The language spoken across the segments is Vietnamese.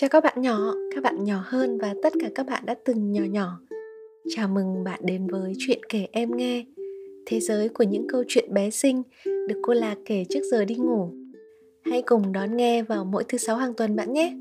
Chào các bạn nhỏ, các bạn nhỏ hơn và tất cả các bạn đã từng nhỏ nhỏ. Chào mừng bạn đến với chuyện kể em nghe. Thế giới của những câu chuyện bé xinh được cô Lạc kể trước giờ đi ngủ. Hãy cùng đón nghe vào mỗi thứ sáu hàng tuần bạn nhé.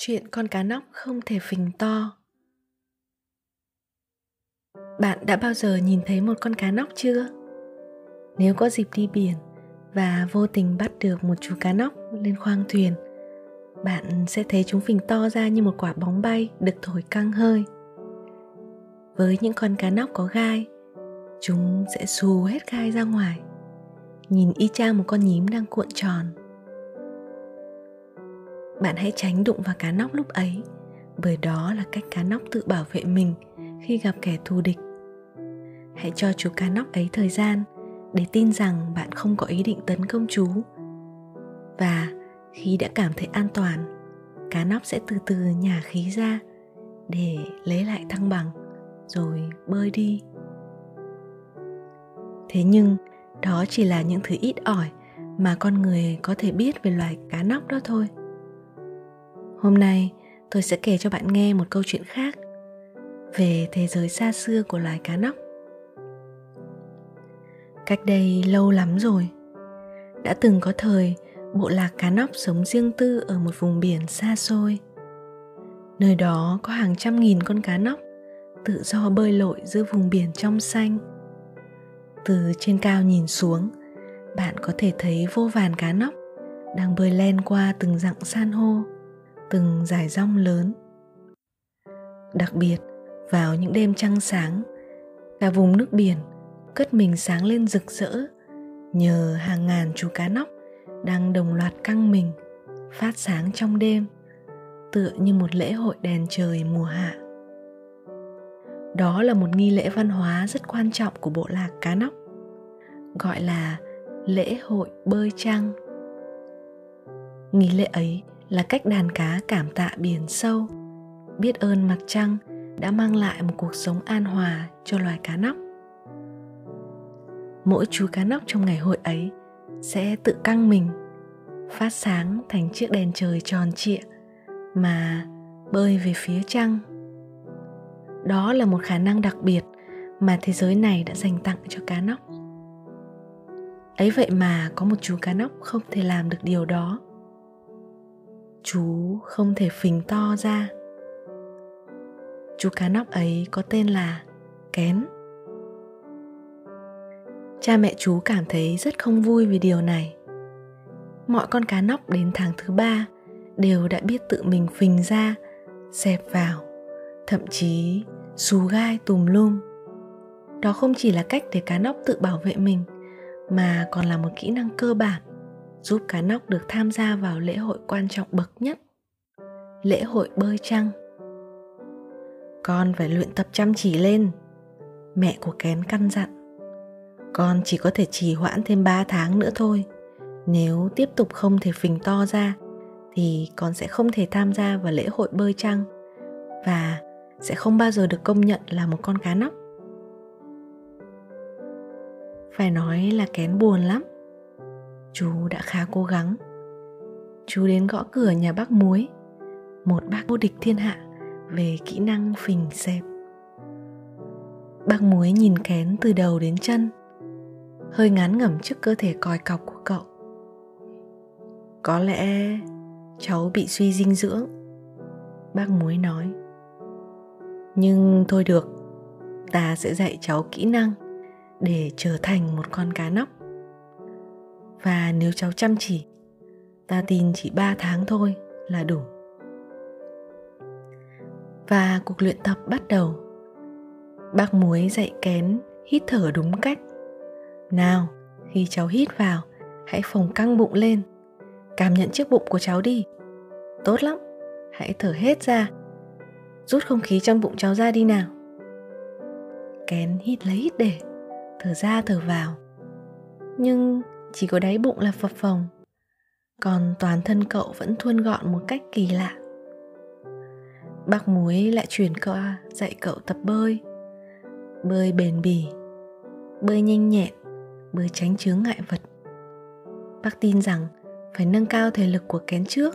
Chuyện con cá nóc không thể phình to. Bạn đã bao giờ nhìn thấy một con cá nóc chưa? Nếu có dịp đi biển và vô tình bắt được một chú cá nóc lên khoang thuyền, bạn sẽ thấy chúng phình to ra như một quả bóng bay được thổi căng hơi. Với những con cá nóc có gai, chúng sẽ xù hết gai ra ngoài. Nhìn y chang một con nhím đang cuộn tròn bạn hãy tránh đụng vào cá nóc lúc ấy, bởi đó là cách cá nóc tự bảo vệ mình khi gặp kẻ thù địch. Hãy cho chú cá nóc ấy thời gian để tin rằng bạn không có ý định tấn công chú. Và khi đã cảm thấy an toàn, cá nóc sẽ từ từ nhả khí ra để lấy lại thăng bằng, rồi bơi đi. Thế nhưng, đó chỉ là những thứ ít ỏi mà con người có thể biết về loài cá nóc đó thôi. Hôm nay tôi sẽ kể cho bạn nghe một câu chuyện khác về thế giới xa xưa của loài cá nóc. Cách đây lâu lắm rồi, đã từng có thời bộ lạc cá nóc sống riêng tư ở một vùng biển xa xôi. Nơi đó có hàng trăm nghìn con cá nóc tự do bơi lội giữa vùng biển trong xanh. Từ trên cao nhìn xuống, bạn có thể thấy vô vàn cá nóc đang bơi len qua từng dặng san hô từng dải rong lớn. Đặc biệt, vào những đêm trăng sáng, cả vùng nước biển cất mình sáng lên rực rỡ nhờ hàng ngàn chú cá nóc đang đồng loạt căng mình, phát sáng trong đêm, tựa như một lễ hội đèn trời mùa hạ. Đó là một nghi lễ văn hóa rất quan trọng của bộ lạc cá nóc, gọi là lễ hội bơi trăng. Nghi lễ ấy là cách đàn cá cảm tạ biển sâu. Biết ơn mặt trăng đã mang lại một cuộc sống an hòa cho loài cá nóc. Mỗi chú cá nóc trong ngày hội ấy sẽ tự căng mình, phát sáng thành chiếc đèn trời tròn trịa mà bơi về phía trăng. Đó là một khả năng đặc biệt mà thế giới này đã dành tặng cho cá nóc. Ấy vậy mà có một chú cá nóc không thể làm được điều đó chú không thể phình to ra. Chú cá nóc ấy có tên là kén. Cha mẹ chú cảm thấy rất không vui vì điều này. Mọi con cá nóc đến tháng thứ ba đều đã biết tự mình phình ra, xẹp vào, thậm chí xù gai tùm lum. Đó không chỉ là cách để cá nóc tự bảo vệ mình, mà còn là một kỹ năng cơ bản giúp cá nóc được tham gia vào lễ hội quan trọng bậc nhất, lễ hội bơi trăng. Con phải luyện tập chăm chỉ lên, mẹ của kén căn dặn, con chỉ có thể trì hoãn thêm 3 tháng nữa thôi, nếu tiếp tục không thể phình to ra thì con sẽ không thể tham gia vào lễ hội bơi trăng và sẽ không bao giờ được công nhận là một con cá nóc. Phải nói là kén buồn lắm chú đã khá cố gắng. Chú đến gõ cửa nhà bác muối, một bác vô địch thiên hạ về kỹ năng phình xẹp. Bác muối nhìn kén từ đầu đến chân, hơi ngán ngẩm trước cơ thể còi cọc của cậu. Có lẽ cháu bị suy dinh dưỡng, bác muối nói. Nhưng thôi được, ta sẽ dạy cháu kỹ năng để trở thành một con cá nóc và nếu cháu chăm chỉ, ta tin chỉ 3 tháng thôi là đủ. Và cuộc luyện tập bắt đầu. Bác muối dạy kén hít thở đúng cách. Nào, khi cháu hít vào, hãy phồng căng bụng lên. Cảm nhận chiếc bụng của cháu đi. Tốt lắm, hãy thở hết ra. Rút không khí trong bụng cháu ra đi nào. Kén hít lấy hít để, thở ra thở vào. Nhưng chỉ có đáy bụng là phập phồng. Còn toàn thân cậu vẫn thuôn gọn một cách kỳ lạ. Bác muối lại chuyển cậu à, dạy cậu tập bơi. Bơi bền bỉ, bơi nhanh nhẹn, bơi tránh chướng ngại vật. Bác tin rằng phải nâng cao thể lực của kén trước,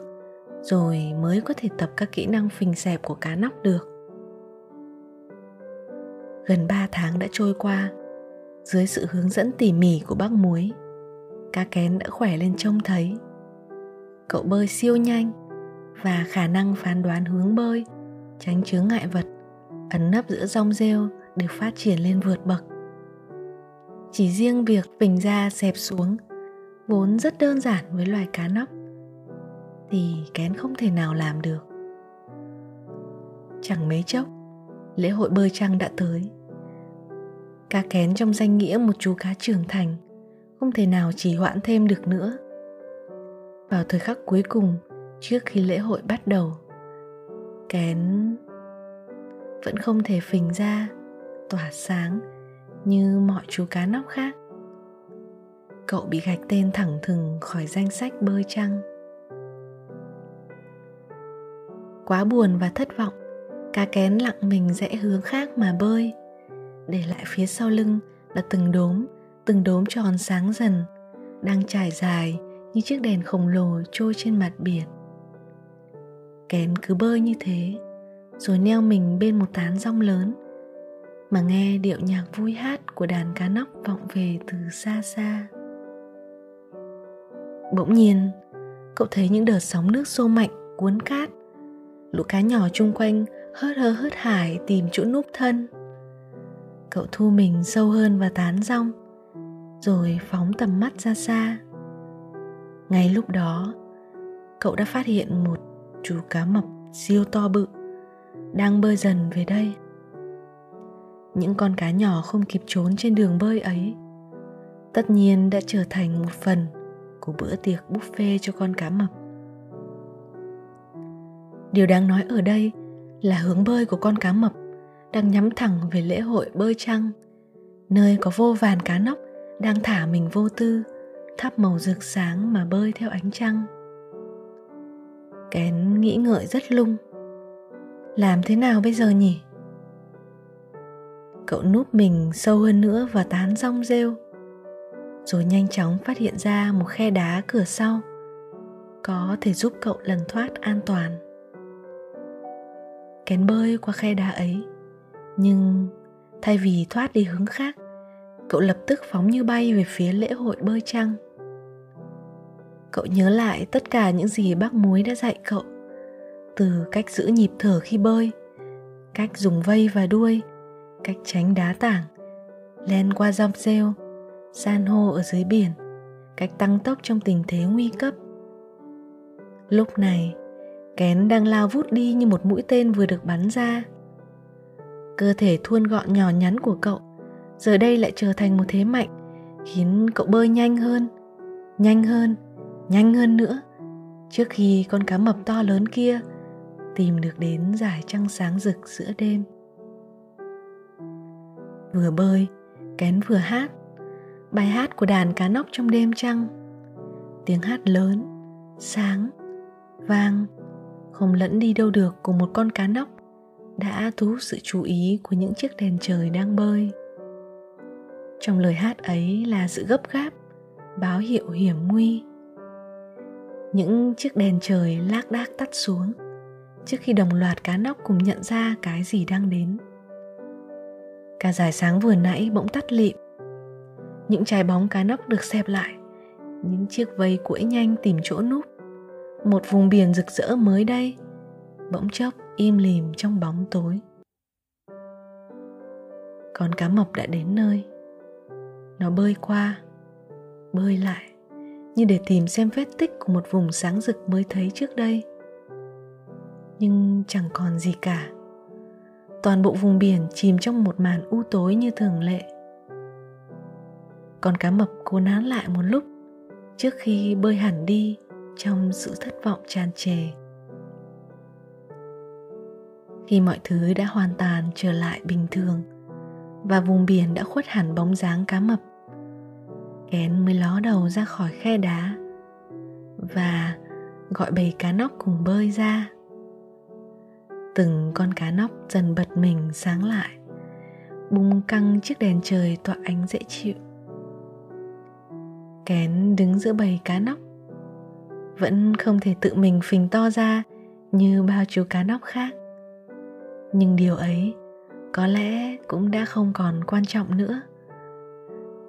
rồi mới có thể tập các kỹ năng phình xẹp của cá nóc được. Gần 3 tháng đã trôi qua, dưới sự hướng dẫn tỉ mỉ của bác muối cá kén đã khỏe lên trông thấy. Cậu bơi siêu nhanh và khả năng phán đoán hướng bơi, tránh chướng ngại vật ẩn nấp giữa rong rêu được phát triển lên vượt bậc. Chỉ riêng việc phình ra xẹp xuống, vốn rất đơn giản với loài cá nóc, thì kén không thể nào làm được. Chẳng mấy chốc, lễ hội bơi trăng đã tới. Cá kén trong danh nghĩa một chú cá trưởng thành không thể nào trì hoãn thêm được nữa. Vào thời khắc cuối cùng, trước khi lễ hội bắt đầu, kén vẫn không thể phình ra tỏa sáng như mọi chú cá nóc khác. Cậu bị gạch tên thẳng thừng khỏi danh sách bơi trăng quá buồn và thất vọng, cá kén lặng mình rẽ hướng khác mà bơi, để lại phía sau lưng là từng đốm từng đốm tròn sáng dần, đang trải dài như chiếc đèn khổng lồ trôi trên mặt biển. Kén cứ bơi như thế, rồi neo mình bên một tán rong lớn, mà nghe điệu nhạc vui hát của đàn cá nóc vọng về từ xa xa. Bỗng nhiên, cậu thấy những đợt sóng nước xô mạnh, cuốn cát. Lũ cá nhỏ chung quanh hớt hơ hớt hải tìm chỗ núp thân. Cậu thu mình sâu hơn vào tán rong rồi phóng tầm mắt ra xa. Ngay lúc đó, cậu đã phát hiện một chú cá mập siêu to bự đang bơi dần về đây. Những con cá nhỏ không kịp trốn trên đường bơi ấy, tất nhiên đã trở thành một phần của bữa tiệc buffet cho con cá mập. Điều đáng nói ở đây là hướng bơi của con cá mập đang nhắm thẳng về lễ hội bơi trăng, nơi có vô vàn cá nóc đang thả mình vô tư, thắp màu rực sáng mà bơi theo ánh trăng. Kén nghĩ ngợi rất lung. Làm thế nào bây giờ nhỉ? Cậu núp mình sâu hơn nữa và tán rong rêu, rồi nhanh chóng phát hiện ra một khe đá cửa sau, có thể giúp cậu lần thoát an toàn. Kén bơi qua khe đá ấy, nhưng thay vì thoát đi hướng khác cậu lập tức phóng như bay về phía lễ hội bơi trăng. Cậu nhớ lại tất cả những gì bác muối đã dạy cậu. Từ cách giữ nhịp thở khi bơi, cách dùng vây và đuôi, cách tránh đá tảng, len qua rong rêu san hô ở dưới biển, cách tăng tốc trong tình thế nguy cấp. Lúc này, kén đang lao vút đi như một mũi tên vừa được bắn ra. Cơ thể thuôn gọn nhỏ nhắn của cậu giờ đây lại trở thành một thế mạnh, khiến cậu bơi nhanh hơn nhanh hơn nhanh hơn nữa. Trước khi con cá mập to lớn kia tìm được đến giải trăng sáng rực giữa đêm. Vừa bơi, kén vừa hát, bài hát của đàn cá nóc trong đêm trăng. Tiếng hát lớn, sáng, vang, không lẫn đi đâu được của một con cá nóc đã thu hút sự chú ý của những chiếc đèn trời đang bơi trong lời hát ấy là sự gấp gáp, báo hiệu hiểm nguy. Những chiếc đèn trời lác đác tắt xuống trước khi đồng loạt cá nóc cùng nhận ra cái gì đang đến. Cả giải sáng vừa nãy bỗng tắt lịm. Những trái bóng cá nóc được xẹp lại, những chiếc vây cuỗi nhanh tìm chỗ núp. Một vùng biển rực rỡ mới đây bỗng chốc im lìm trong bóng tối. Con cá mập đã đến nơi nó bơi qua, bơi lại, như để tìm xem vết tích của một vùng sáng rực mới thấy trước đây. Nhưng chẳng còn gì cả. Toàn bộ vùng biển chìm trong một màn u tối như thường lệ. Con cá mập cố nán lại một lúc, trước khi bơi hẳn đi trong sự thất vọng tràn trề. Khi mọi thứ đã hoàn toàn trở lại bình thường và vùng biển đã khuất hẳn bóng dáng cá mập. Kén mới ló đầu ra khỏi khe đá và gọi bầy cá nóc cùng bơi ra. Từng con cá nóc dần bật mình sáng lại, bung căng chiếc đèn trời tỏa ánh dễ chịu. Kén đứng giữa bầy cá nóc, vẫn không thể tự mình phình to ra như bao chú cá nóc khác. Nhưng điều ấy có lẽ cũng đã không còn quan trọng nữa.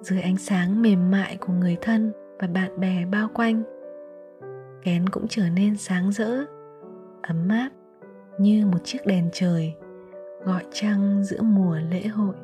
Dưới ánh sáng mềm mại của người thân và bạn bè bao quanh, kén cũng trở nên sáng rỡ, ấm áp như một chiếc đèn trời gọi trăng giữa mùa lễ hội.